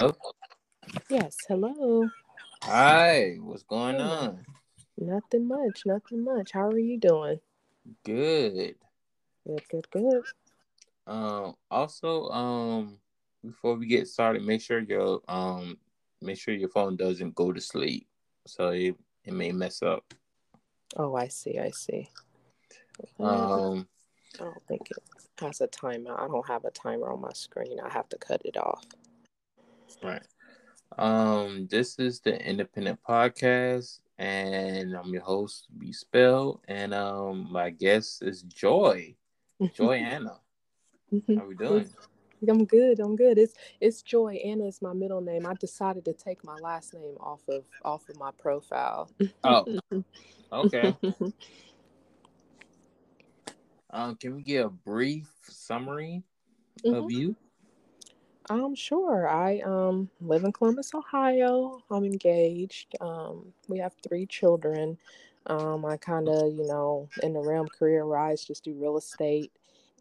Oh, Yes, hello. hi. What's going Hey. on? Nothing much, nothing much. How are you doing? Good. Good, good, good. Um. Also, um, before we get started, make sure your um, make sure your phone doesn't go to sleep, so it it may mess up. Oh, I see, I see. Um. I don't think it has a timer. I don't have a timer on my screen. I have to cut it off. Right. Um. This is the Independent Podcast, and I'm your host, B Spell, and um, my guest is Joy, Joy Anna. How are we doing? I'm good. I'm good. It's it's Joy. Anna is my middle name. I decided to take my last name off of off of my profile. Oh, okay. Um, can we get a brief summary Mhm. of you? Um, sure. I um live in Columbus, Ohio. I'm engaged. Um, we have three children. Um, I kind of, you know, in the realm career wise, just do real estate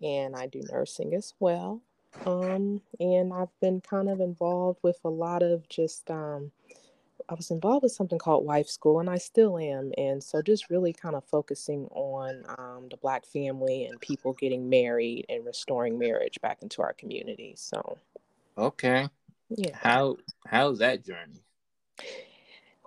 and I do nursing as well. Um, and I've been kind of involved with a lot of just um I was involved with something called Wife School, and I still am. And so, just really kind of focusing on um, the Black family and people getting married and restoring marriage back into our community. So, Okay. yeah. How how's that journey?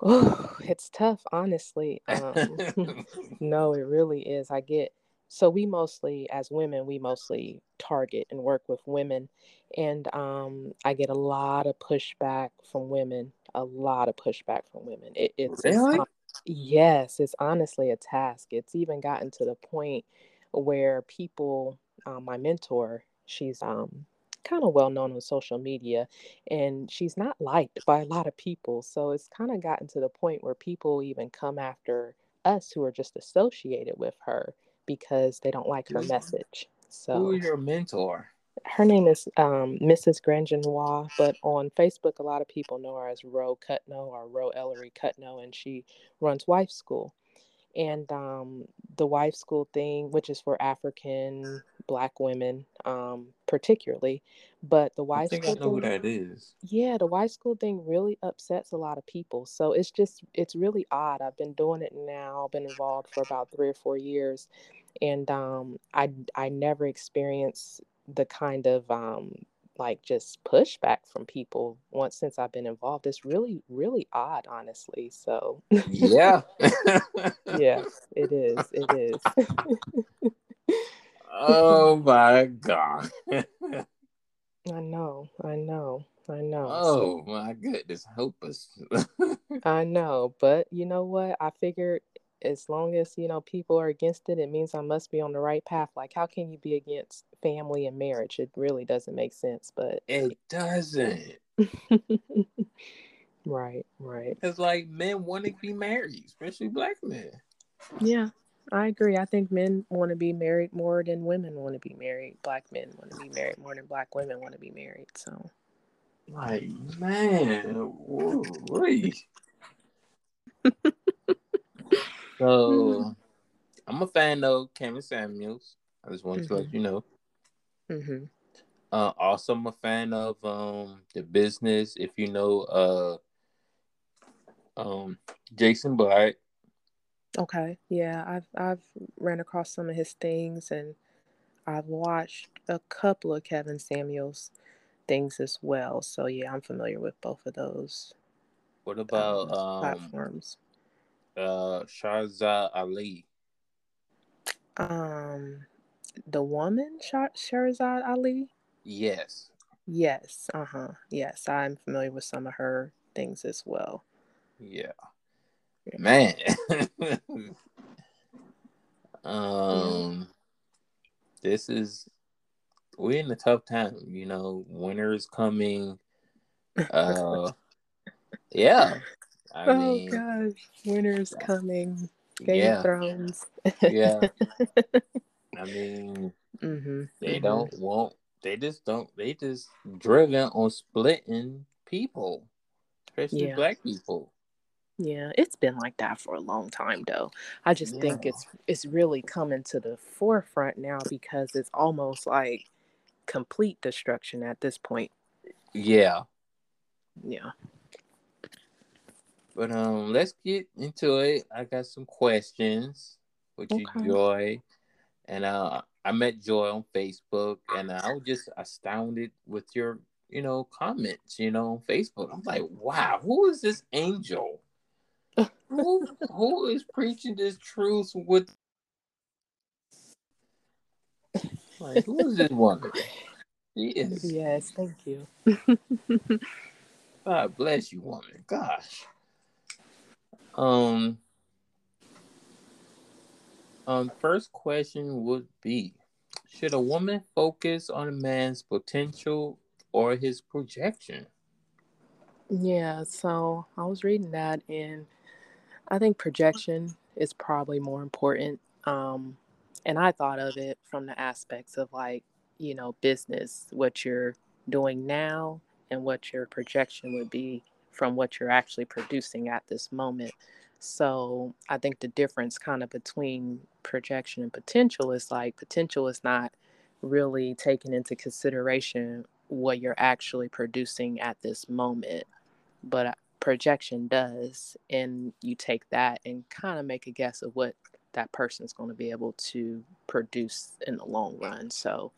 Oh, it's tough, honestly. Um, no, it really is. I get so we mostly, as women, we mostly target and work with women, and um, I get a lot of pushback from women. A lot of pushback from women. It, it's Really? yes, it's honestly a task. It's even gotten to the point where people, um, my mentor, she's um kind of well known on social media and she's not liked by a lot of people. So it's kind of gotten to the point where people even come after us who are just associated with her because they don't like her Who- message. Who So is your mentor? her name is um, Mrs. Grangenois, but on Facebook, a lot of people know her as Ro Cutno or Ro Ellery Cutno, and she runs Wife School. And um, the Wife School thing, which is for African Black women, um, particularly, but the I Wife think I School know who thing, that is. yeah, the wife school thing really upsets a lot of people. So it's just it's really odd. I've been doing it now, been involved for about three or four years, and um, I I never experienced the kind of um, like just pushback from people once since I've been involved. It's really really odd, honestly. So Yeah. yeah, it is. It is. oh my god. I know. I know. I know. Oh my goodness. Help us. I know, but you know what? I figured as long as, you know, people are against it, it means I must be on the right path. Like, how can you be against family and marriage? It really doesn't make sense, but it doesn't. right, right. It's like men want to be married, especially black men. Yeah, I agree. I think men want to be married more than women want to be married. Black men want to be married more than black women want to be married. So, Like, man, so I'm a fan of Kevin Samuels. I just want to let Mhm. you know. Mm-hmm. Uh, also, I'm a fan of um the business. If you know, uh, um, Jason Black. Okay. Yeah, I've I've ran across some of his things and I've watched a couple of Kevin Samuels things as well. So yeah, I'm familiar with both of those What um, about um platforms. uh Shahzad Ali? Um, the woman, Shah- Shahrazad Ali. Yes. Yes, uh huh. Yes, I'm familiar with some of her things as well. Yeah. Yeah. Man. um, this is we're in a tough time. You know, winter is coming. Uh, yeah. I oh mean, gosh, is coming. Game yeah, of Thrones. yeah. I mean, mm-hmm. they mm-hmm. don't want. They just don't. They just driven on splitting people, especially Yeah. black people. Yeah, it's been like that for a long time though. I just think it's it's really coming to the forefront now because it's almost like complete destruction at this point. Yeah. Yeah. But um, let's get into it. I got some questions with you, Joy, and uh, I met Joy on Facebook, and I was just astounded with your, you know, comments, you know, on Facebook. I'm like, wow, who is this angel? Who who is preaching this truth with? Like, who is this woman? She is. Yes, thank you. God bless you, woman. Gosh. Um. Um. First question would be: Should a woman focus on a man's potential or his projection? Yeah, so I was reading that and I think projection is probably more important. Um, and I thought of it from the aspects of like, you know, business, what you're doing now and what your projection would be from what you're actually producing at this moment. So I think the difference kind of between projection and potential is like potential is not really taking into consideration what you're actually producing at this moment but uh, projection does and you take that and kind of make a guess of what that person's going to be able to produce in the long run so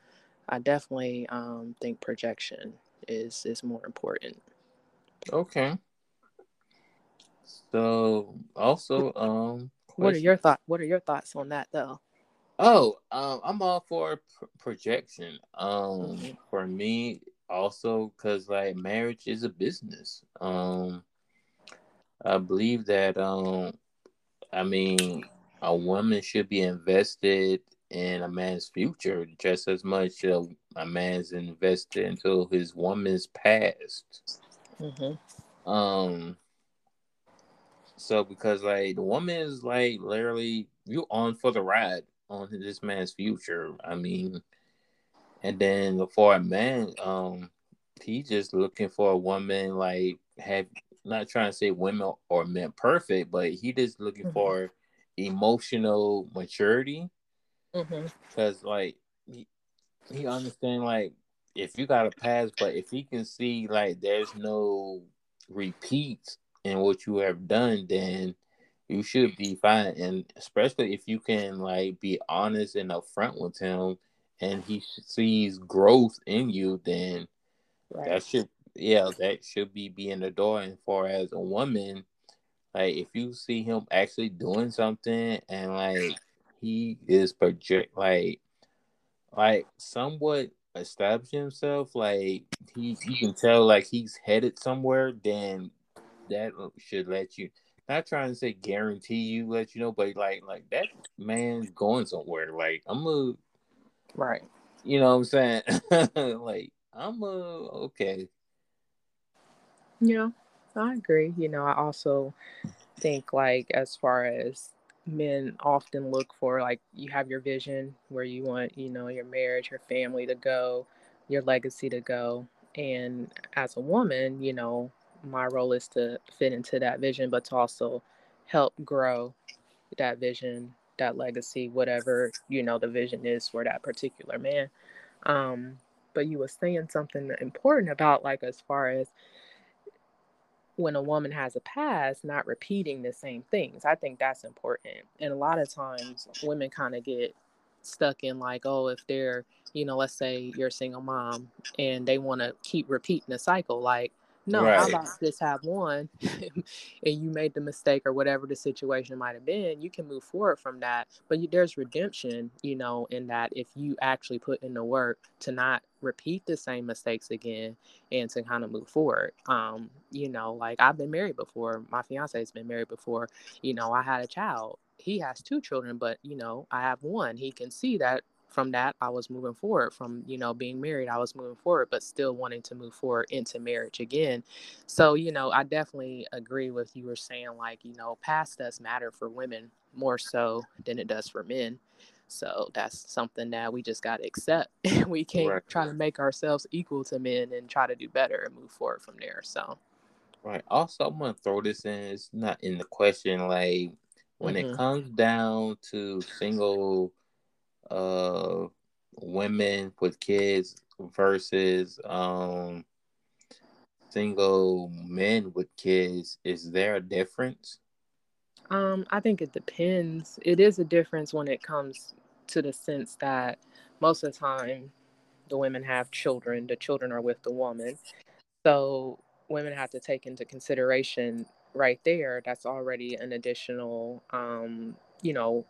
i definitely um, think projection is is more important Okay. So also, um, what are your thoughts what are your thoughts on that though Oh, um, I'm all for pr- projection. Um, Mhm. for me, also, cause like marriage is a business. Um, I believe that um, I mean, a woman should be invested in a man's future just as much as a man's invested into his woman's past. mm-hmm. Um, so because like the woman is like literally you on for the ride on this man's future. I mean, and then for a man, um, he just looking for a woman like have not trying to say women or men perfect, but he just looking Mhm. for emotional maturity Mm-hmm. because like he, he understand like if you got a past, but if he can see like there's no repeats in what you have done, then you should be fine. And especially if you can like be honest and upfront with him, and he sees growth in you, then right that should yeah that should be being the door. And far as a woman, like if you see him actually doing something and like he is project like like somewhat establish himself like he you can tell like he's headed somewhere then that should let you not trying to say guarantee you let you know but like like that man's going somewhere. Like i'm a right. you know what i'm saying? Like i'm a okay yeah. I agree you know i also think like as far as men often look for like you have your vision where you want you know your marriage your family to go your legacy to go. And as a woman you know my role is to fit into that vision but to also help grow that vision that legacy whatever you know the vision is for that particular man. Um but you were saying something important about like as far as when a woman has a past, not repeating the same things. I think that's important. And a lot of times women kind of get stuck in like, oh, if they're, you know, let's say you're a single mom and they want to keep repeating the cycle, like, no, Right. about just have one and you made the mistake or whatever the situation might have been, you can move forward from that. But you, there's redemption, you know, in that if you actually put in the work to not repeat the same mistakes again and to kind of move forward. Um, you know, like I've been married before. My fiance has been married before. You know, I had a child. He has two children, but you know, I have one. He can see that from that I was moving forward from, you know, being married, I was moving forward, but still wanting to move forward into marriage again. So, you know, I definitely agree with you were saying like, you know, past does matter for women more so than it does for men. So that's something that we just got to accept. we can't Right. try to make ourselves equal to men and try to do better and move forward from there. So, Right. Also, I'm gonna throw this in. It's not in the question. Like when it Mhm. comes down to single uh women with kids versus um single men with kids, is there a difference? Um, I think it depends. It is a difference when it comes to the sense that most of the time the women have children, the children are with the woman. So women have to take into consideration right there that's already an additional um, you know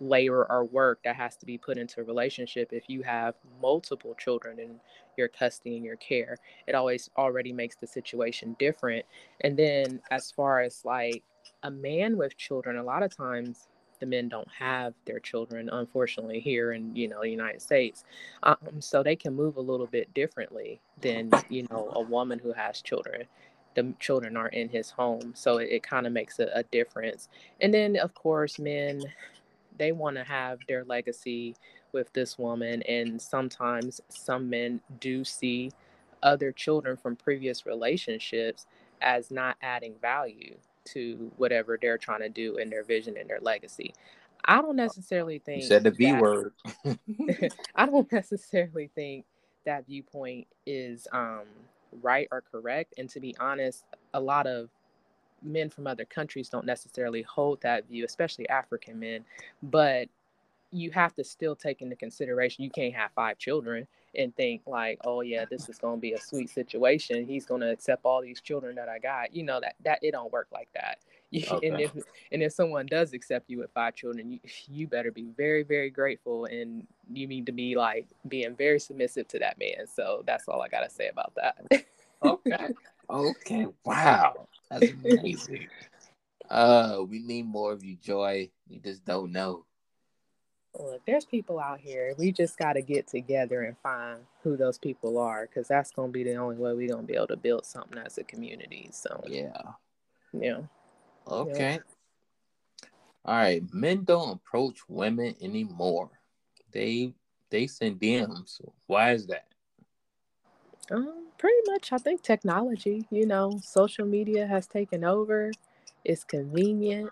layer or work that has to be put into a relationship if you have multiple children in your custody and your care. It always already makes the situation different. And then as far as like a man with children a lot of times the men don't have their children unfortunately here in you know the united states. Um, so they can move a little bit differently than you know a woman who has children. The children are in his home so it, it kind of makes a, a difference. And then of course men they want to have their legacy with this woman and sometimes some men do see other children from previous relationships as not adding value to whatever they're trying to do in their vision and their legacy. I don't necessarily think you said the V that, word. I don't necessarily think that viewpoint is um, right or correct. And to be honest, a lot of men from other countries don't necessarily hold that view, especially African men. But you have to still take into consideration you can't have five children and think like oh yeah this is going to be a sweet situation. He's going to accept all these children that i got. You know that that it don't work like that. You, okay. and if and if someone does accept you with five children you you better be very very grateful and you need to be like being very submissive to that man. So that's all i got to say about that. Okay. Okay. Wow that's amazing uh we need more of you joy you just don't know look, there's people out here. We just got to get together and find who those people are because that's going to be the only way we're going to be able to build something as a community. So, yeah. Yeah. Okay. Yeah. All right. Men don't approach women anymore. They they send DMs. Why is that? Um, pretty much I think technology, you know, social media has taken over. It's convenient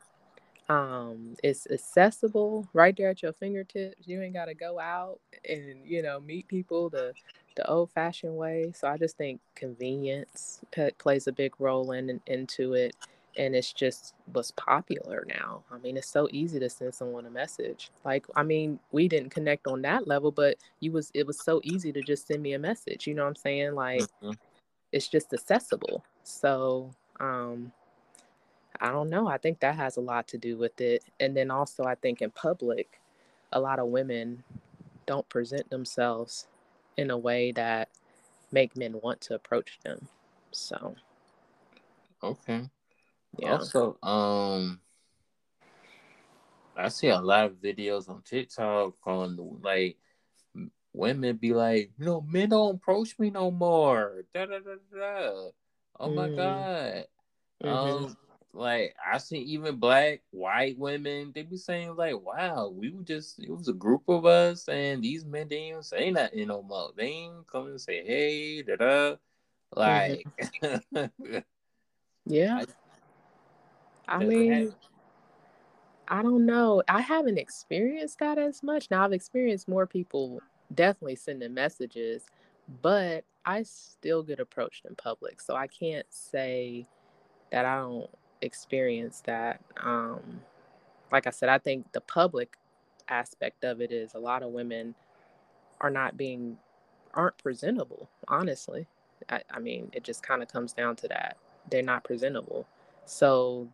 um it's accessible right there at your fingertips you ain't got to go out and you know meet people the the old fashioned way so i just think convenience plays a big role in into it and it's just what's popular now i mean it's so easy to send someone a message like i mean we didn't connect on that level but you was it was so easy to just send me a message you know what i'm saying like mm-hmm. it's just accessible so um I don't know. I think that has a lot to do with it. And then also, I think in public, a lot of women don't present themselves in a way that make men want to approach them. So, okay. Yeah. Also, um, I see a lot of videos on TikTok on like women be like, you know, men don't approach me no more. Da da da da. Oh my mm. god. Mm-hmm. Um, like I see even black, white women, they be saying like, "Wow, we were just it was a group of us, and these men didn't even say nothing no more. They ain't come and say hey, da da." Like, mm-hmm. yeah. I, I mean, I don't know. I haven't experienced that as much. Now I've experienced more people definitely sending messages, but I still get approached in public, so I can't say that I don't experience that. Um, like I said, I think the public aspect of it is a lot of women are not being aren't presentable. Honestly, I, I mean, it just kind of comes down to that. They're not presentable, so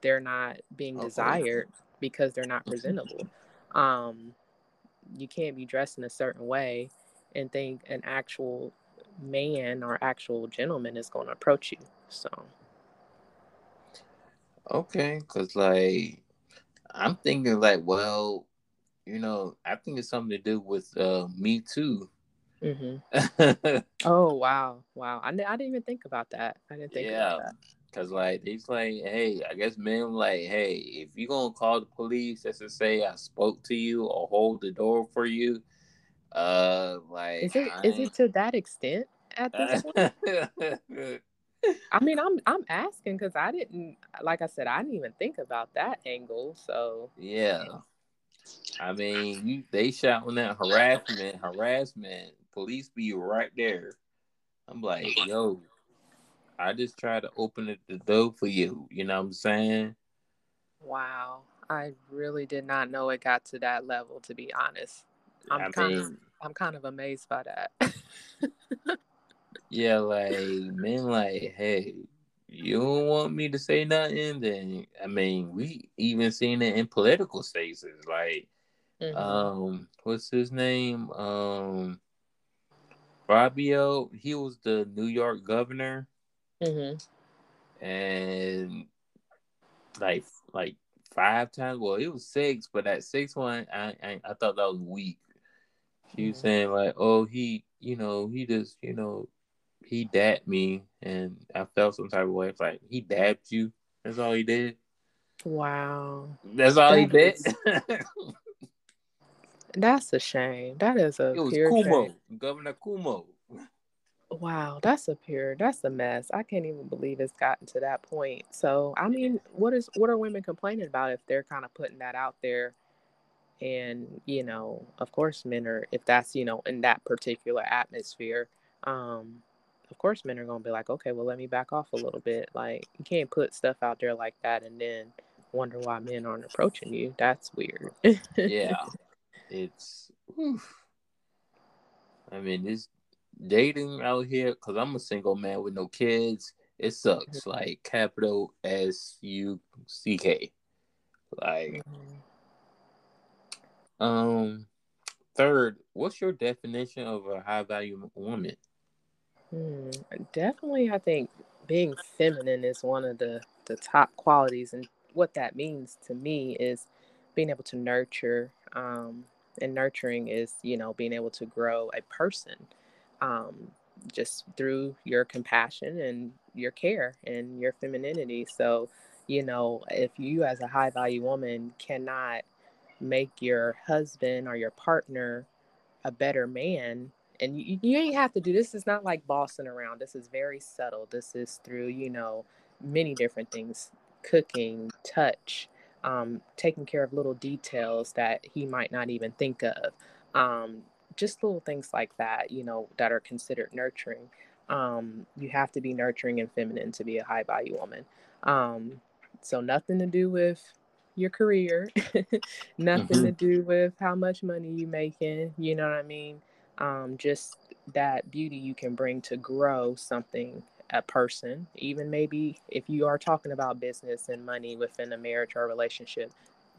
they're not being desired because they're not presentable. Um, you can't be dressed in a certain way and think an actual man or actual gentleman is going to approach you. So Okay, cause like I'm thinking like, well, you know, I think it's something to do with uh, me too. Mm-hmm. oh wow, wow! I, I didn't even think about that. I didn't think yeah. about that. Cause like he's like, hey, I guess men like, hey, if you gonna call the police just to say I spoke to you or hold the door for you, uh, like is it is it to that extent at this point? I mean, I'm I'm asking because I didn't, like I said, I didn't even think about that angle. So yeah, I mean, you they shouting that harassment, harassment. Police be right there. I'm like, yo, I just try to open it the door for you. You know what I'm saying? Wow. I really did not know it got to that level to be honest. I'm I kind mean, of I'm kind of amazed by that. yeah, like men like, hey, you don't want me to say nothing, then I mean, we even seen it in political spaces. Like, mm-hmm. um, what's his name? Um, Fabio. He was the New York governor, mm-hmm. and like, like five times. Well, it was six, but that six one, I, I, I thought that was weak. She was mm-hmm. saying like, oh, he, you know, he just, you know, he dabbed me, and I felt some type of way. It's like he dabbed you. That's all he did. Wow. That's all that he did. Is... that's a shame. That is a. It was Cuomo, shame. Governor Cuomo. Wow, that's a pure. That's a mess. I can't even believe it's gotten to that point. So, I mean, what is what are women complaining about if they're kind of putting that out there? And you know, of course, men are if that's you know in that particular atmosphere. Um, of course men are gonna be like, okay, well let me back off a little bit. Like you can't put stuff out there like that and then wonder why men aren't approaching you. That's weird. yeah. It's oof. I mean this dating out here, cause I'm a single man with no kids, it sucks. Mm-hmm. Like capital S U C K. Like mm-hmm. um third, what's your definition of a high value woman? Hmm, definitely, I think being feminine is one of the the top qualities, and what that means to me is being able to nurture. Um, and nurturing is, you know, being able to grow a person, um, just through your compassion and your care and your femininity. So, you know, if you as a high value woman cannot make your husband or your partner a better man and you, you ain't have to do this is not like bossing around. This is very subtle. This is through you know many different things cooking touch um, taking care of little details that he might not even think of. Um, just little things like that you know that are considered nurturing um, you have to be nurturing and feminine to be a high value woman. Um, so nothing to do with your career nothing mm-hmm. to do with how much money you making you know what i mean? Um, just that beauty you can bring to grow something a person even maybe if you are talking about business and money within a marriage or a relationship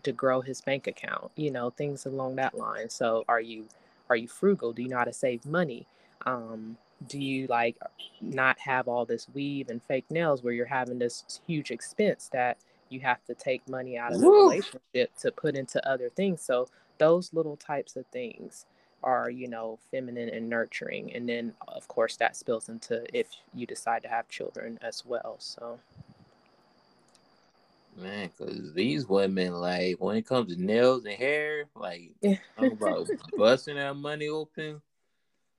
to grow his bank account you know things along that line. So are you are you frugal? Do you know how to save money? Um, do you like not have all this weave and fake nails where you're having this huge expense that you have to take money out of the relationship to put into other things? So those little types of things are you know feminine and nurturing. And then of course that spills into if you decide to have children as well. So man because these women like when it comes to nails and hair like talk about busting that money open.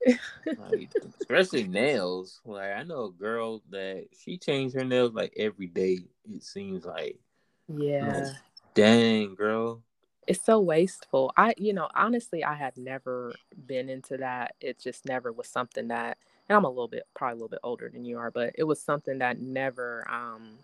Like, especially nails. Like i know a girl that she changed her nails like every day it seems like. Yeah like, dang girl. It's so wasteful. I, you know, honestly, I had never been into that. It just never was something that, and I'm a little bit, probably a little bit older than you are, but it was something that never, um,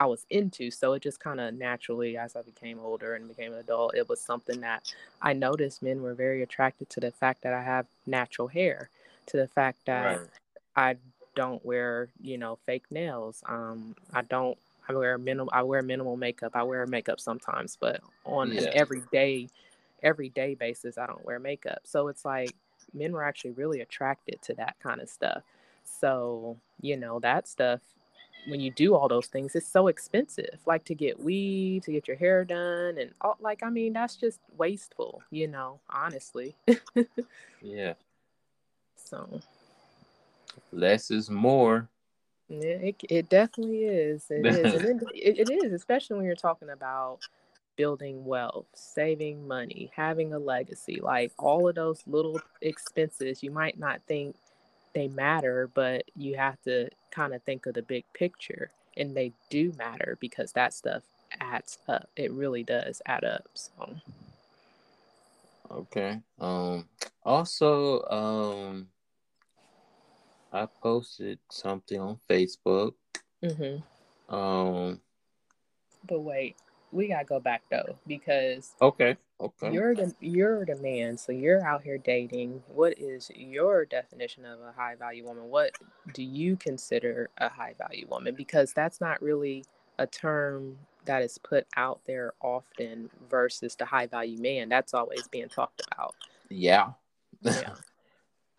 I was into. So it just kind of naturally, as I became older and became an adult, it was something that I noticed men were very attracted to the fact that I have natural hair, to the fact that right. I don't wear, you know, fake nails. Um, I don't I wear minimal. I wear minimal makeup. I wear makeup sometimes, but on yeah. an everyday, everyday basis, I don't wear makeup. So it's like men were actually really attracted to that kind of stuff. So you know that stuff. When you do all those things, it's so expensive. Like to get weave, to get your hair done, and all, like I mean, that's just wasteful. You know, honestly. yeah. So. Less is more. It, it definitely is. It is. And it, it is, especially when you're talking about building wealth, saving money, having a legacy. Like all of those little expenses, you might not think they matter, but you have to kind of think of the big picture. And they do matter because that stuff adds up. It really does add up. So. Okay. Um. Also, um I posted something on Facebook. Mm-hmm. Um. But wait, we gotta go back though because Okay. Okay. you're the you're the man, so you're out here dating. What is your definition of a high value woman? What do you consider a high value woman? Because that's not really a term that is put out there often versus the high value man. That's always being talked about. Yeah. Yeah.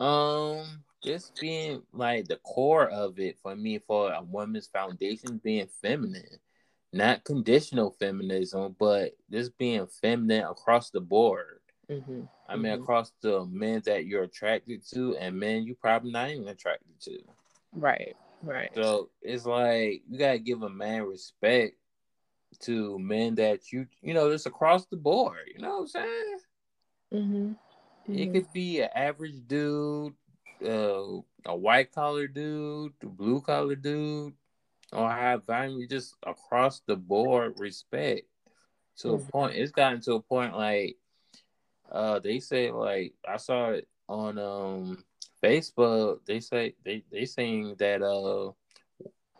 um. Just being like the core of it for me for a woman's foundation being feminine, not conditional feminism, but just being feminine across the board. Mm-hmm. I mean, Mhm. across the men that you're attracted to and men you probably not even attracted to. Right. Right. So it's like you gotta give a man respect to men that you you know just across the board. You know what I'm saying? Mm-hmm. It could be an average dude, uh, a white collar dude, a blue collar dude, or have value just across the board respect to Mhm. a point. It's gotten to a point like uh they say like I saw it on um Facebook. They say they they saying that uh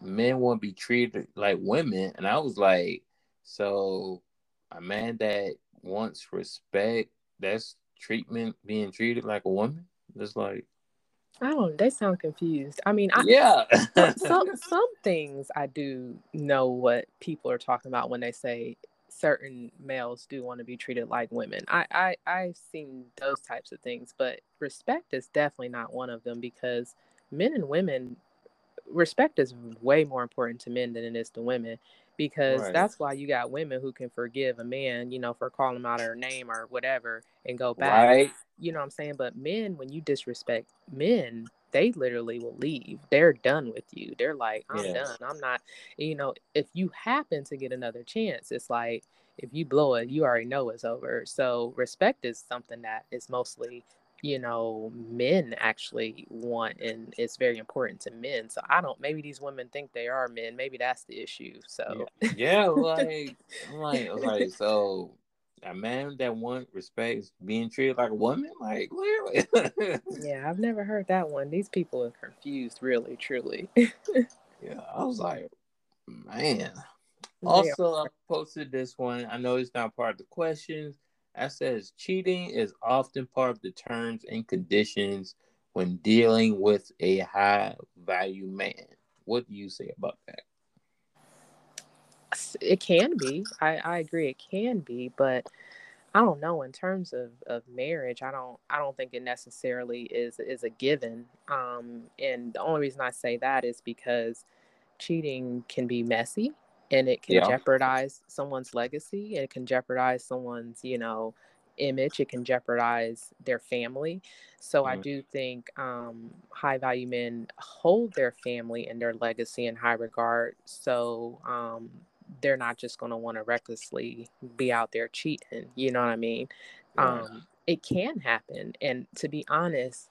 men want to be treated like women, and I was like, so a man that wants respect, that's treatment being treated like a woman. Just like I don't. They sound confused. I mean, I, yeah, some, some some things I do know what people are talking about when they say certain males do want to be treated like women. I, I I've seen those types of things, but respect is definitely not one of them because men and women respect is way more important to men than it is to women because Right. that's why you got women who can forgive a man, you know, for calling out her name or whatever and go back right. you know what I'm saying? But men, when you disrespect men, they literally will leave. They're done with you. They're like, I'm Yeah. done. I'm not, you know, if you happen to get another chance, it's like, if you blow it, you already know it's over. So respect is something that is mostly, you know, men actually want and it's very important to men. So I don't, maybe these women think they are men. Maybe that's the issue. So Yeah, like I'm like I'm like so a man that want respect is being treated like a woman, like clearly. yeah, I've never heard that one. These people are confused, really, truly. yeah, I was like, man. Also, I posted this one. I know it's not part of the questions. I says cheating is often part of the terms and conditions when dealing with a high value man. What do you say about that? it can be I, I agree it can be but i don't know in terms of, of marriage i don't i don't think it necessarily is is a given um and the only reason i say that is because cheating can be messy and it can Yeah. jeopardize someone's legacy it can jeopardize someone's you know image it can jeopardize their family so i Mm. do think um, high value men hold their family and their legacy in high regard so um, they're not just going to want to recklessly be out there cheating you know what i mean Right. um, it can happen and to be honest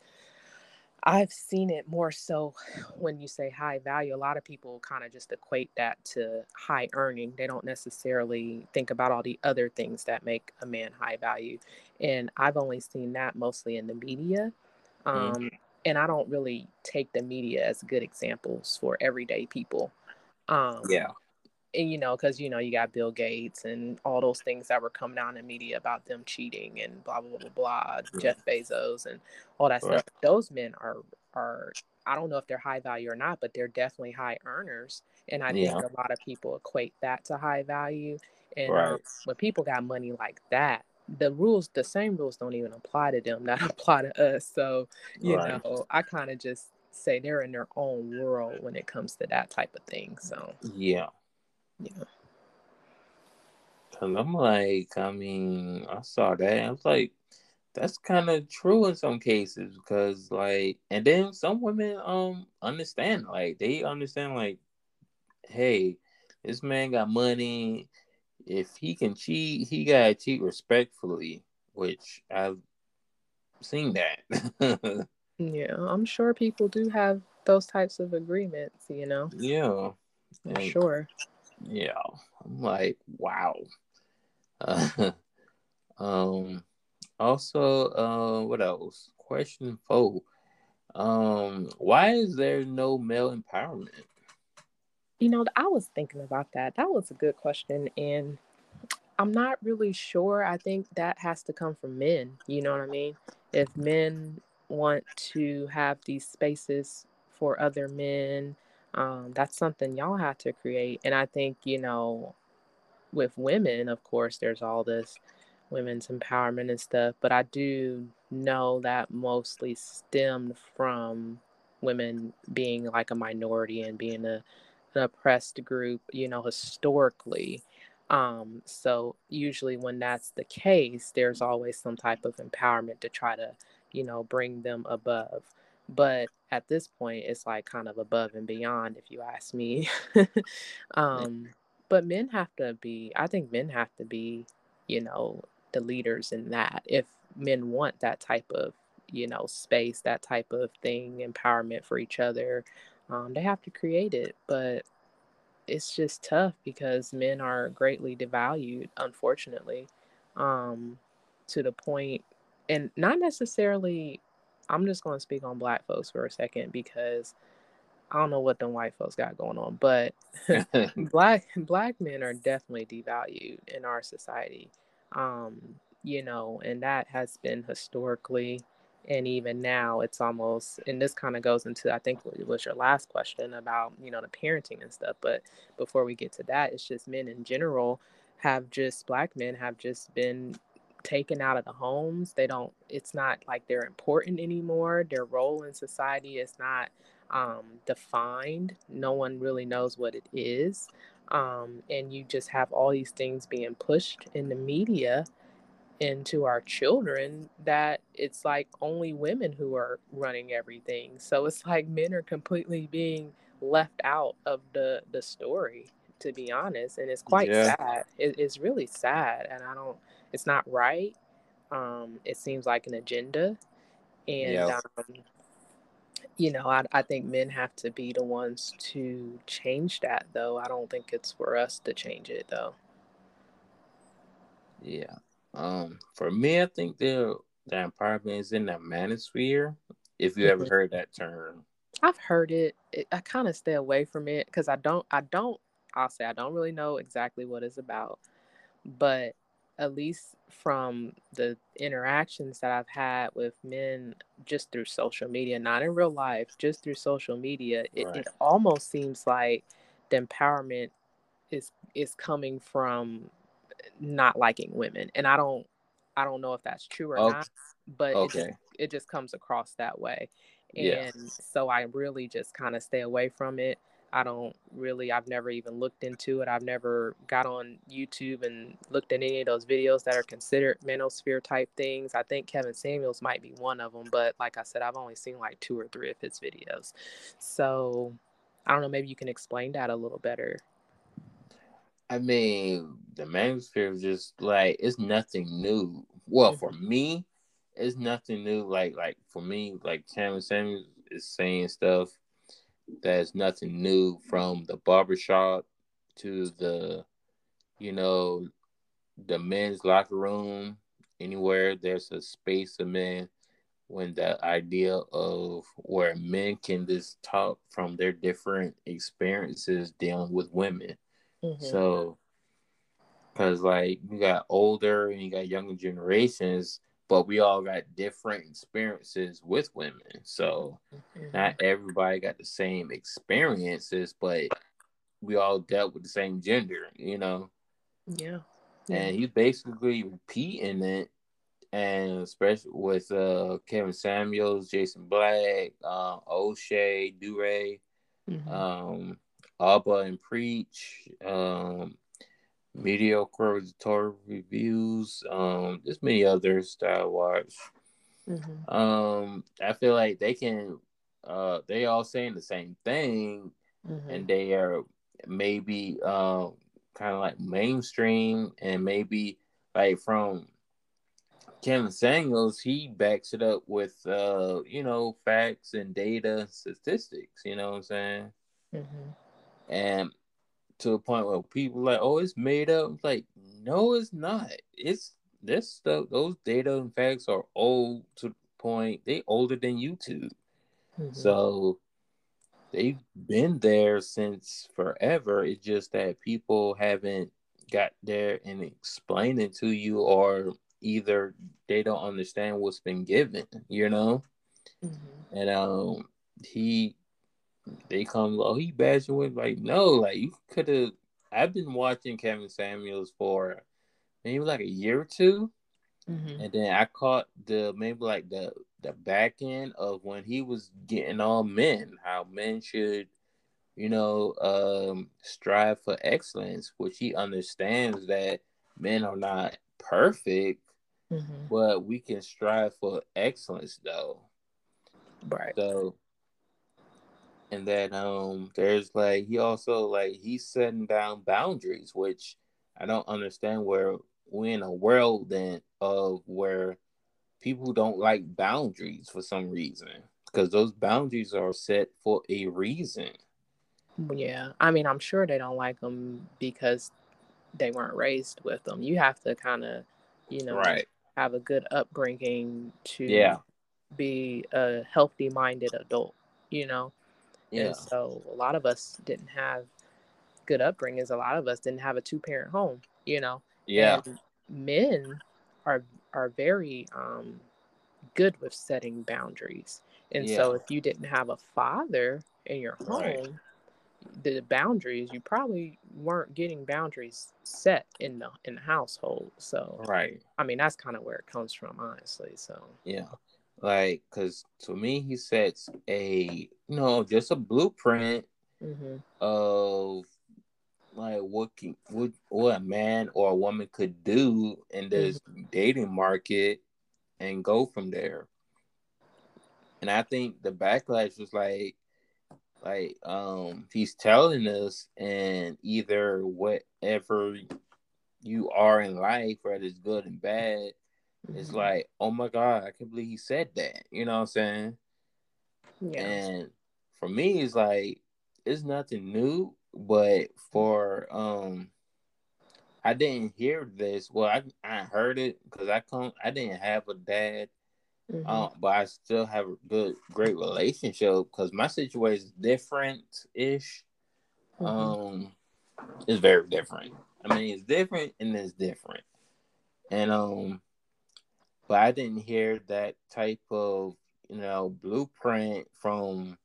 I've seen it more so when you say high value. A lot of people kind of just equate that to high earning. They don't necessarily think about all the other things that make a man high value. And I've only seen that mostly in the media. Mm. Um, And I don't really take the media as good examples for everyday people. Um, yeah. And you know, because you know, you got Bill Gates and all those things that were coming out in the media about them cheating and blah blah blah blah, blah. Jeff Bezos and all that Right. stuff. Those men are are I don't know if they're high value or not, but they're definitely high earners. And I Yeah. think a lot of people equate that to high value. And um, Right. when people got money like that, the rules, the same rules don't even apply to them that apply to us. So, you Right. know, I kind of just say they're in their own world when it comes to that type of thing. So, Yeah. Yeah. Cause I'm like, I mean, I saw that. I was like, that's kind of true in some cases because, like, and then some women um understand, like, they understand, like, hey, this man got money. If he can cheat, he gotta cheat respectfully, which I've seen that. Yeah, I'm sure people do have those types of agreements, you know, yeah, I'm And- yeah. I'm like, wow. Uh, um. Also, uh, what else? Question four. Um, why is there no male empowerment? You know, I was thinking about that. That was a good question. And I'm not really sure. I think that has to come from men. You know what I mean? If men want to have these spaces for other men, um, that's something y'all have to create. And I think, you know, with women, of course, there's all this women's empowerment and stuff, but I do know that mostly stemmed from women being like a minority and being a, an oppressed group, you know, historically. Um, so usually when that's the case, there's always some type of empowerment to try to, you know, bring them above. But at this point, it's like kind of above and beyond, if you ask me. um, but men have to be, I think men have to be, you know, the leaders in that. If men want that type of, you know, space, that type of thing, empowerment for each other, um, they have to create it. But it's just tough because men are greatly devalued, unfortunately, um, to the point, and not necessarily. I'm just going to speak on black folks for a second because I don't know what them white folks got going on, but black black men are definitely devalued in our society. Um, you know, and that has been historically and even now it's almost and this kind of goes into i think it was your last question about you know the parenting and stuff but before we get to that it's just men in general have just black men have just been taken out of the homes. They don't it's not like they're important anymore. Their role in society is not um, defined. No one really knows what it is. Um, and you just have all these things being pushed in the media into our children that it's like only women who are running everything. So it's like men are completely being left out of the the story to be honest. And it's quite yeah. sad. It, it's really sad. And i don't it's not right um it seems like an agenda and yeah. um, you know I, I think men have to be the ones to change that though i don't think it's for us to change it though yeah um, for me, I think the the empowerment is in the manosphere. If you ever mm-hmm. heard that term, I've heard it. it I kind of stay away from it because I don't. I don't. I'll say I don't really know exactly what it's about, but at least from the interactions that I've had with men just through social media, not in real life, just through social media, it, right. it almost seems like the empowerment is is coming from not liking women and i don't i don't know if that's true or okay. not but okay. it, just, it just comes across that way and yeah. so i really just kind of stay away from it i don't really i've never even looked into it i've never got on youtube and looked at any of those videos that are considered manosphere type things i think kevin samuels might be one of them but like i said i've only seen like two or three of his videos so i don't know maybe you can explain that a little better I mean, the manosphere is just like it's nothing new. Well, for mm-hmm. me, it's nothing new. Like like for me, like Cameron Samuels is saying stuff that's nothing new from the barbershop to the, you know, the men's locker room. Anywhere there's a space of men, when the idea of where men can just talk from their different experiences dealing with women Mm-hmm. So, because like you got older and you got younger generations, but we all got different experiences with women. So, mm-hmm. not everybody got the same experiences, but we all dealt with the same gender, you know? Yeah. yeah. And he's basically repeating it and especially with uh, Kevin Samuels, Jason Black, uh, O'Shea, Dure, mm-hmm. um, Abba and Preach, um, mediocre Torah reviews, um, there's many others that I watch. Mm-hmm. Um, I feel like they can, uh, they all saying the same thing, mm-hmm. and they are maybe uh, kind of like mainstream, and maybe like from Kevin Samuels, he backs it up with uh, you know, facts and data, statistics. You know what I'm saying? Mm-hmm and to a point where people like, oh, it's made up. It's like, no, it's not. It's this stuff. Those data and facts are old to the point. They older than YouTube. Mm-hmm. So they've been there since forever. It's just that people haven't got there and explained it to you, or either they don't understand what's been given, you know. Mm-hmm. And um, he, they come, oh, he bashing with like, no, like you could have. I've been watching Kevin Samuels for maybe like a year or 2 mm-hmm. and then I caught the maybe like the the back end of when he was getting all men, how men should, you know, um, strive for excellence, which he understands that men are not perfect, mm-hmm. but we can strive for excellence though. Right. So and then um there's like he also like he's setting down boundaries, which I don't understand where we're in a world then of where people don't like boundaries for some reason because those boundaries are set for a reason. Yeah, I mean, I'm sure they don't like them because they weren't raised with them. You have to kind of, you know, right. have a good upbringing to yeah. be a healthy minded adult, you know? Yeah. And so a lot of us didn't have good upbringings. A lot of us didn't have a two parent home, you know? Yeah. And men are are very um, good with setting boundaries. And yeah. so if you didn't have a father in your home, right. the boundaries you probably weren't getting boundaries set in the in the household. So right. I mean that's kind of where it comes from, honestly. So yeah, like because to me he sets a you know just a blueprint mm-hmm. of like what can what what a man or a woman could do in this mm-hmm. dating market and go from there. And I think the backlash was like like um he's telling us and either whatever you are in life, whether it's good and bad, mm-hmm. it's like, oh my god, I can't believe he said that. You know what I'm saying? Yeah. And for me it's like it's nothing new but for um I didn't hear this. Well, I I heard it because I come I didn't have a dad, mm-hmm. um, but I still have a good great relationship because my situation is different ish. Mm-hmm. Um, it's very different. I mean, it's different and it's different, and um, but I didn't hear that type of you know blueprint from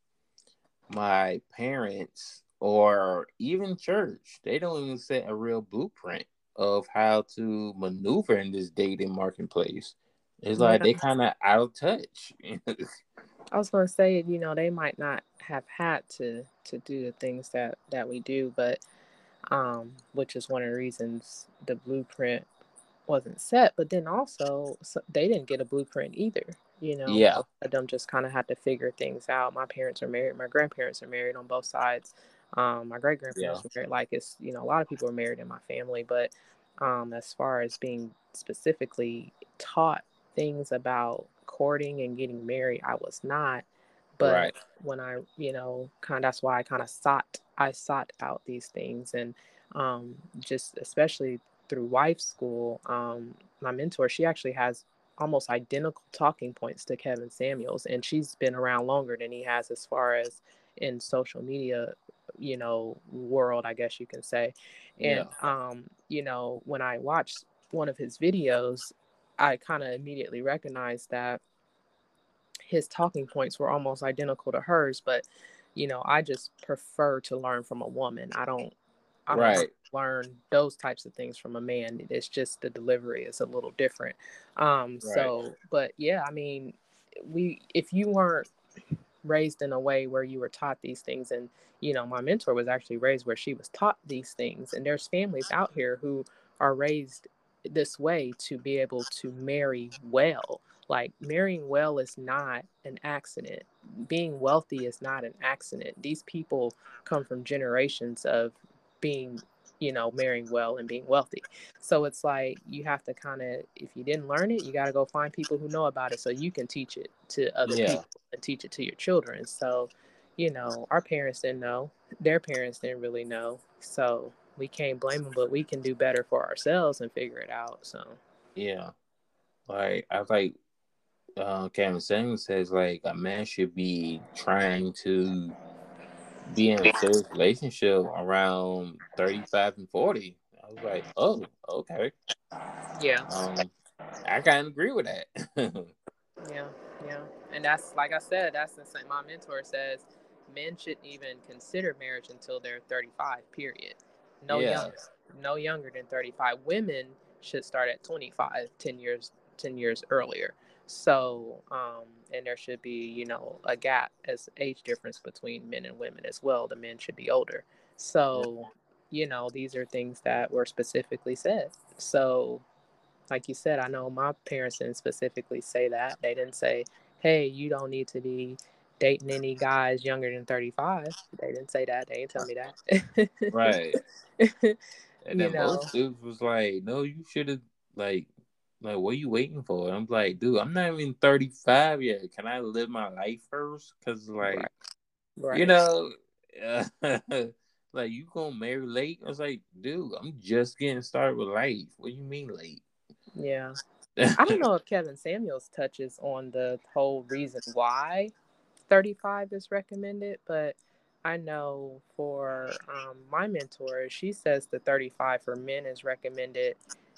my parents or even church. They don't even set a real blueprint of how to maneuver in this dating marketplace. It's like yeah. they kind of out of touch. I was gonna say, you know, they might not have had to to do the things that that we do, but um, which is one of the reasons the blueprint wasn't set. But then also, so they didn't get a blueprint either. You know, yeah, them just kind of had to figure things out. My parents are married. My grandparents are married on both sides. Um, my great grandparents yeah. were married. Like it's you know a lot of people are married in my family, but um, as far as being specifically taught things about courting and getting married, I was not. But right. when I you know kind of that's why I kind of sought I sought out these things and um, just especially through wife school. Um, my mentor she actually has almost identical talking points to Kevin Samuels, and she's been around longer than he has as far as in social media you know world i guess you can say and yeah. um you know when i watched one of his videos i kind of immediately recognized that his talking points were almost identical to hers but you know i just prefer to learn from a woman i don't i right. learn those types of things from a man. It's just the delivery is a little different. Um right. so but yeah i mean we if you weren't raised in a way where you were taught these things and you know my mentor was actually raised where she was taught these things and there's families out here who are raised this way to be able to marry well. Like marrying well is not an accident. Being wealthy is not an accident. These people come from generations of being you know, marrying well and being wealthy. So it's like you have to kind of, if you didn't learn it, you got to go find people who know about it so you can teach it to other yeah. people and teach it to your children. So, you know, our parents didn't know, their parents didn't really know. So we can't blame them, but we can do better for ourselves and figure it out. So, yeah. Like, I like, uh, Kevin Samuels says like a man should be trying to be in a serious relationship around 35 and 40. I was like, oh, okay. Yeah. Um, I kind of agree with that. yeah, yeah. And that's, like I said, that's the same. My mentor says men shouldn't even consider marriage until they're 35, period. No yeah. younger. No younger than 35. Women should start at 25, 10 years, 10 years earlier. So, um, and there should be, you know, a gap as age difference between men and women as well. The men should be older. So, you know, these are things that were specifically said. So, like you said, I know my parents didn't specifically say that. They didn't say, hey, you don't need to be dating any guys younger than 35. They didn't say that. They didn't tell me that. right. And then most dudes was like, no, you should have, like, like, what are you waiting for? I'm like, dude, I'm not even 35 yet. Can I live my life first? Because, like, right. Right. you know, uh, like, you gonna marry late? I was like, dude, I'm just getting started with life. What do you mean late? Yeah. I don't know if Kevin Samuels touches on the whole reason why 35 is recommended, but I know for um, my mentor, she says the 35 for men is recommended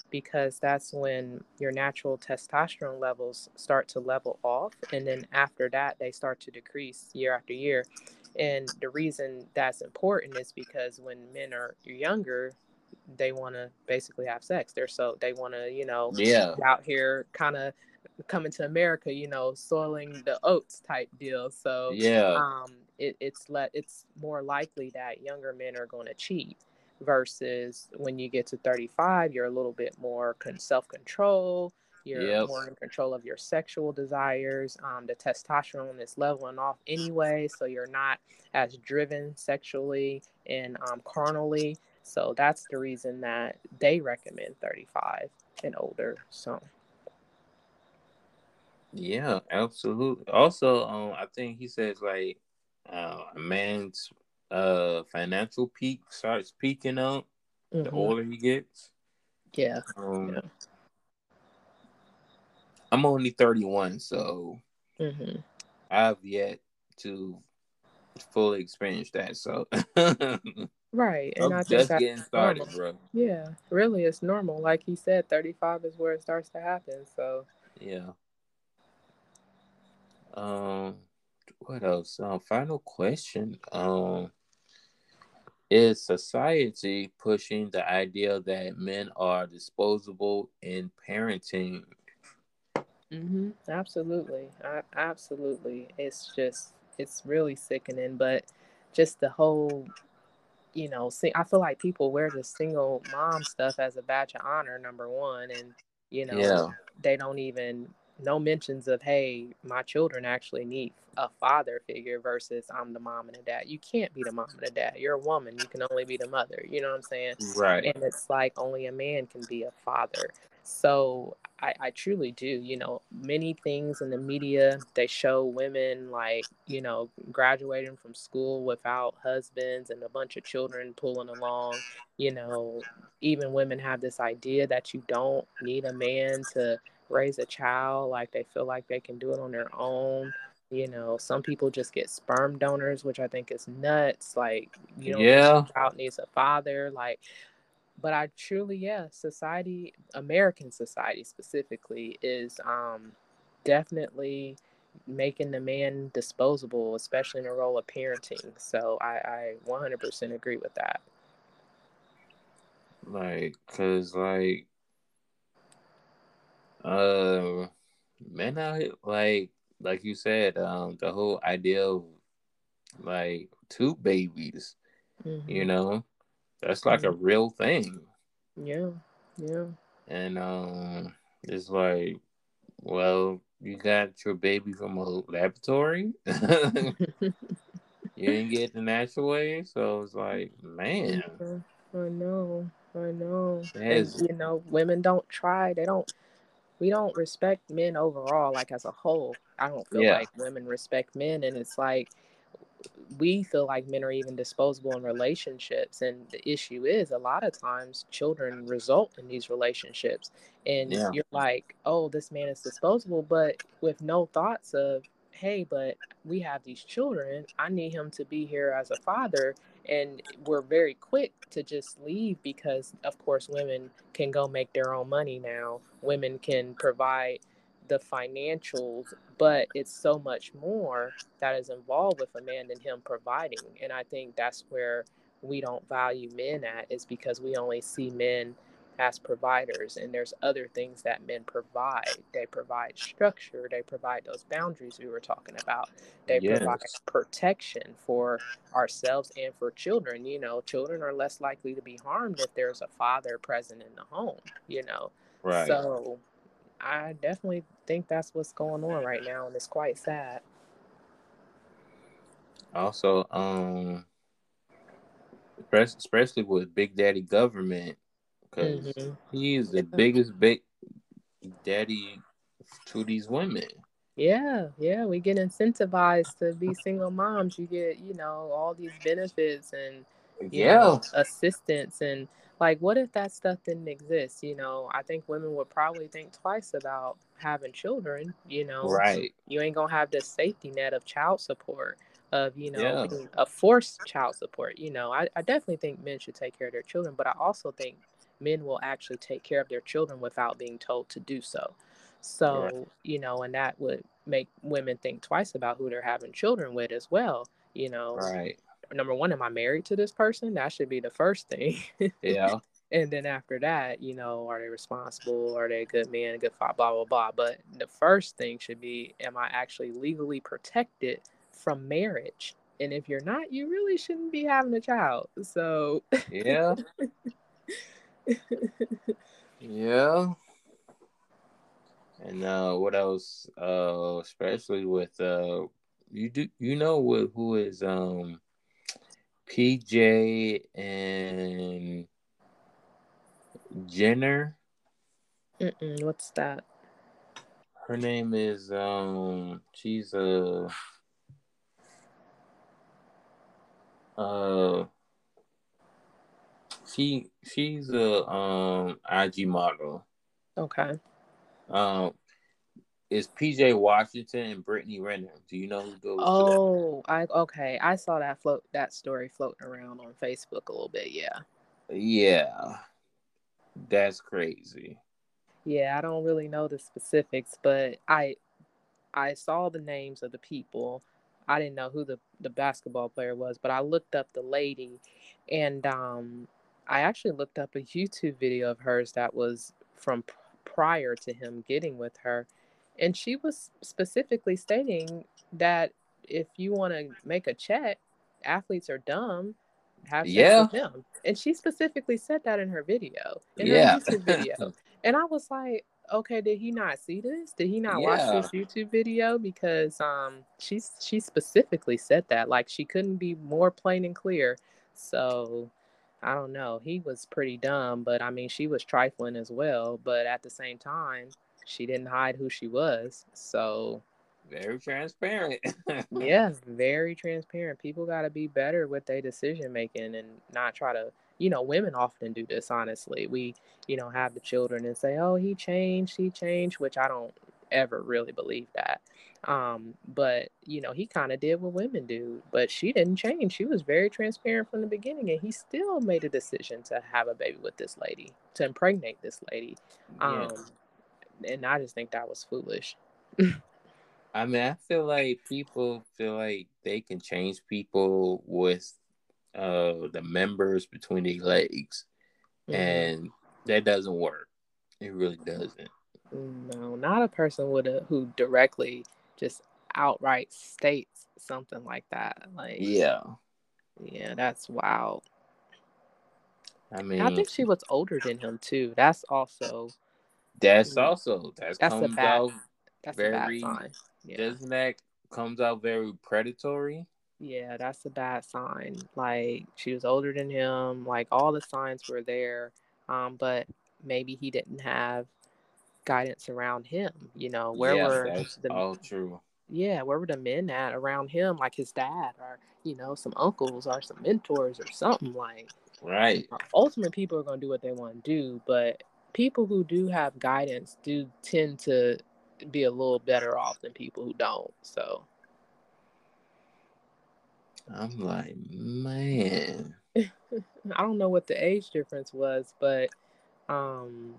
because that's when your natural testosterone levels start to level off. And then after that, they start to decrease year after year. And the reason that's important is because when men are younger, they want to basically have sex. They're so they want to, you know, yeah, out here kind of coming to America, you know, soiling the oats type deal. So yeah, um, it, it's let it's more likely that younger men are going to cheat versus when you get to 35 you're a little bit more self-control. You're yep. more in control of your sexual desires. Um, the testosterone is leveling off anyway so you're not as driven sexually and um, carnally. So that's the reason that they recommend 35 and older so. Yeah absolutely also um, i think he says like uh, a man's uh financial peak starts peaking up mm-hmm. the older he gets. Yeah. Um, yeah. I'm only 31, so mm-hmm. I've yet to fully experience that. So right, and I'm I just getting started, normal. bro. Yeah, really, it's normal. Like he said, 35 is where it starts to happen. So yeah. Um, what else? Um, final question. Um, is society pushing the idea that men are disposable in parenting? Mm-hmm. Absolutely. I, absolutely. It's just, it's really sickening, but just the whole, you know, see, I feel like people wear the single mom stuff as a badge of honor, number one. And, you know, yeah. they don't even no mentions of hey my children actually need a father figure versus i'm the mom and the dad. You can't be the mom and the dad. You're a woman. You can only be the mother. You know what i'm saying? Right. And it's like only a man can be a father. So I, I truly do you know many things in the media they show women like you know graduating from school without husbands and a bunch of children pulling along. You know even women have this idea that you don't need a man to raise a child like they feel like they can do it on their own you know some people just get sperm donors which i think is nuts like you know yeah. child needs a father like but i truly yeah society american society specifically is um definitely making the man disposable especially in the role of parenting so i i 100% agree with that. Like because like uh, men out here, like like you said, um, the whole idea of like two babies, mm-hmm. you know, that's like mm-hmm. a real thing. Yeah, yeah. And um, it's like, well, you got your baby from a laboratory. you didn't get the natural way, so it's like, man. I know, I know. And, you know, women don't try. They don't we don't respect men overall, like as a whole. I don't feel yeah. like women respect men, and it's like we feel like men are even disposable in relationships and the issue is a lot of times children result in these relationships and yeah. you're like oh this man is disposable but with no thoughts of hey but we have these children i need him to be here as a father and we're very quick to just leave because of course women can go make their own money now women can provide the financials, but it's so much more that is involved with a man than him providing. And I think that's where we don't value men at is because we only see men as providers and there's other things that men provide they provide structure they provide those boundaries we were talking about they yes. provide protection for ourselves and for children you know children are less likely to be harmed if there's a father present in the home you know right so I definitely think that's what's going on right now, and it's quite sad. Also, um, especially with Big Daddy government, because mm-hmm. he's the biggest big daddy to these women. Yeah, yeah, we get incentivized to be single moms. You get, you know, all these benefits and yeah, know, assistance and like what if that stuff didn't exist you know i think women would probably think twice about having children you know right you ain't gonna have the safety net of child support of you know yeah. a forced child support you know I, I definitely think men should take care of their children but i also think men will actually take care of their children without being told to do so so right. you know and that would make women think twice about who they're having children with as well you know right number one, am I married to this person? That should be the first thing. Yeah. and then after that, you know, are they responsible? Are they a good man, a good father, blah, blah, blah. But the first thing should be, am I actually legally protected from marriage? And if you're not, you really shouldn't be having a child. So, yeah. yeah. And uh, what else? Uh, especially with uh, you do you know what, who is um PJ and Jenner. Mm-mm, what's that? Her name is um. She's a. Uh. She she's a um IG model. Okay. Um, is PJ Washington and Brittany Renner. Do you know who those? Oh, I okay. I saw that float that story floating around on Facebook a little bit. Yeah. Yeah, that's crazy. Yeah, I don't really know the specifics, but I I saw the names of the people. I didn't know who the the basketball player was, but I looked up the lady, and um, I actually looked up a YouTube video of hers that was from prior to him getting with her and she was specifically stating that if you want to make a check, athletes are dumb. Have sex yeah. with them. And she specifically said that in her video, in yeah. her YouTube video. and I was like, okay, did he not see this? Did he not yeah. watch this YouTube video? Because um she's she specifically said that. Like she couldn't be more plain and clear. So I don't know. He was pretty dumb, but I mean she was trifling as well. But at the same time, she didn't hide who she was. So very transparent. yeah, very transparent. People got to be better with their decision making and not try to, you know, women often do this, honestly. We, you know, have the children and say, oh, he changed, he changed, which I don't ever really believe that. Um, but, you know, he kind of did what women do, but she didn't change. She was very transparent from the beginning and he still made a decision to have a baby with this lady, to impregnate this lady. Um, yeah and I just think that was foolish. I mean, I feel like people feel like they can change people with uh the members between their legs, mm-hmm. and that doesn't work. It really doesn't. No, not a person would who directly just outright states something like that. Like yeah, yeah, that's wild. I mean, I think she was older than him too. That's also that's mm-hmm. also that's, that's comes bad, out that's very yeah. doesn't that comes out very predatory. Yeah, that's a bad sign. Like she was older than him. Like all the signs were there, um, but maybe he didn't have guidance around him. You know, where yeah, were the, all true. yeah, where were the men at around him, like his dad or you know some uncles or some mentors or something like. Right. Ultimate people are gonna do what they want to do, but people who do have guidance do tend to be a little better off than people who don't. So I'm like, man. I don't know what the age difference was, but um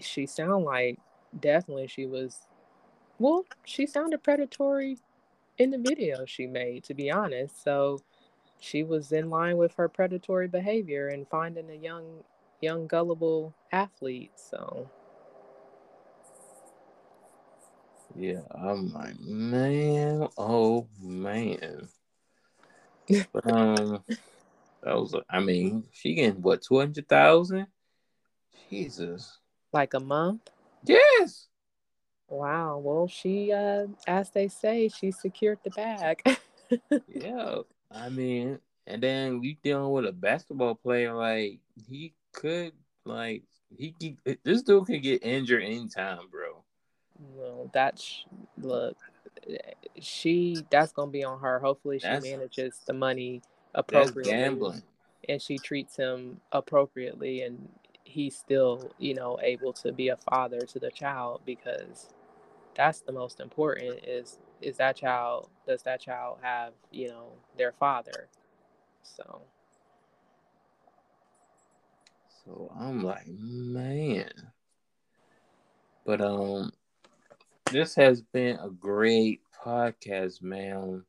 she sound like definitely she was well, she sounded predatory in the video she made, to be honest. So she was in line with her predatory behavior and finding a young young gullible athlete. So yeah, I'm like, man, oh man. but um that was I mean, she getting what, two hundred thousand? Jesus. Like a month? Yes. Wow. Well, she, uh, as they say, she secured the bag. yeah. I mean, and then we dealing with a basketball player like he could like he, he this dude could get injured anytime, bro. Well, that's look. She that's gonna be on her. Hopefully, she that's, manages the money appropriately. gambling, and she treats him appropriately, and he's still, you know, able to be a father to the child because that's the most important is is that child does that child have you know their father? So. So i'm like man. But um this has been a great podcast man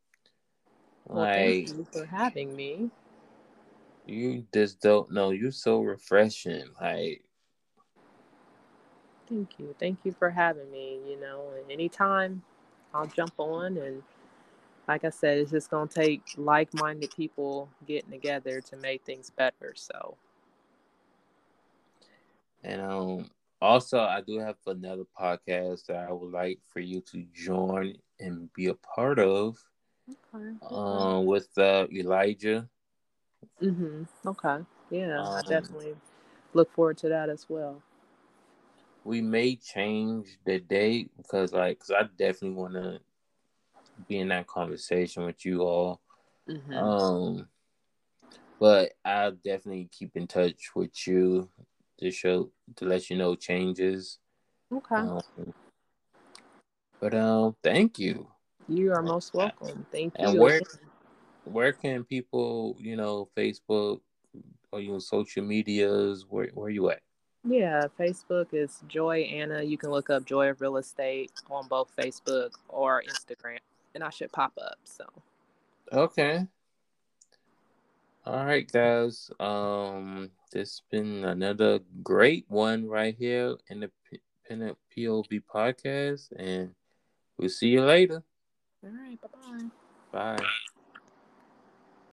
well, like thank you for having me you just don't know you're so refreshing like Thank you. Thank you for having me. You know, and anytime I'll jump on. And like I said, it's just going to take like minded people getting together to make things better. So, and um, also, I do have another podcast that I would like for you to join and be a part of. Okay. Um, with uh, Elijah. Mhm. Okay. Yeah, um, I definitely look forward to that as well we may change the date because like cause I definitely want to be in that conversation with you all. Mm-hmm. Um, but I'll definitely keep in touch with you to show to let you know changes. Okay. Um, but um, thank you. You are most welcome. Thank you. And where where can people, you know, Facebook or you know, social medias? Where where you at? Yeah, Facebook is Joy Anna. You can look up Joy of Real Estate on both Facebook or Instagram, and I should pop up. So, okay. All right, guys. Um, this has been another great one right here in the Independent POV podcast, and we'll see you later. All right. Bye-bye. Bye.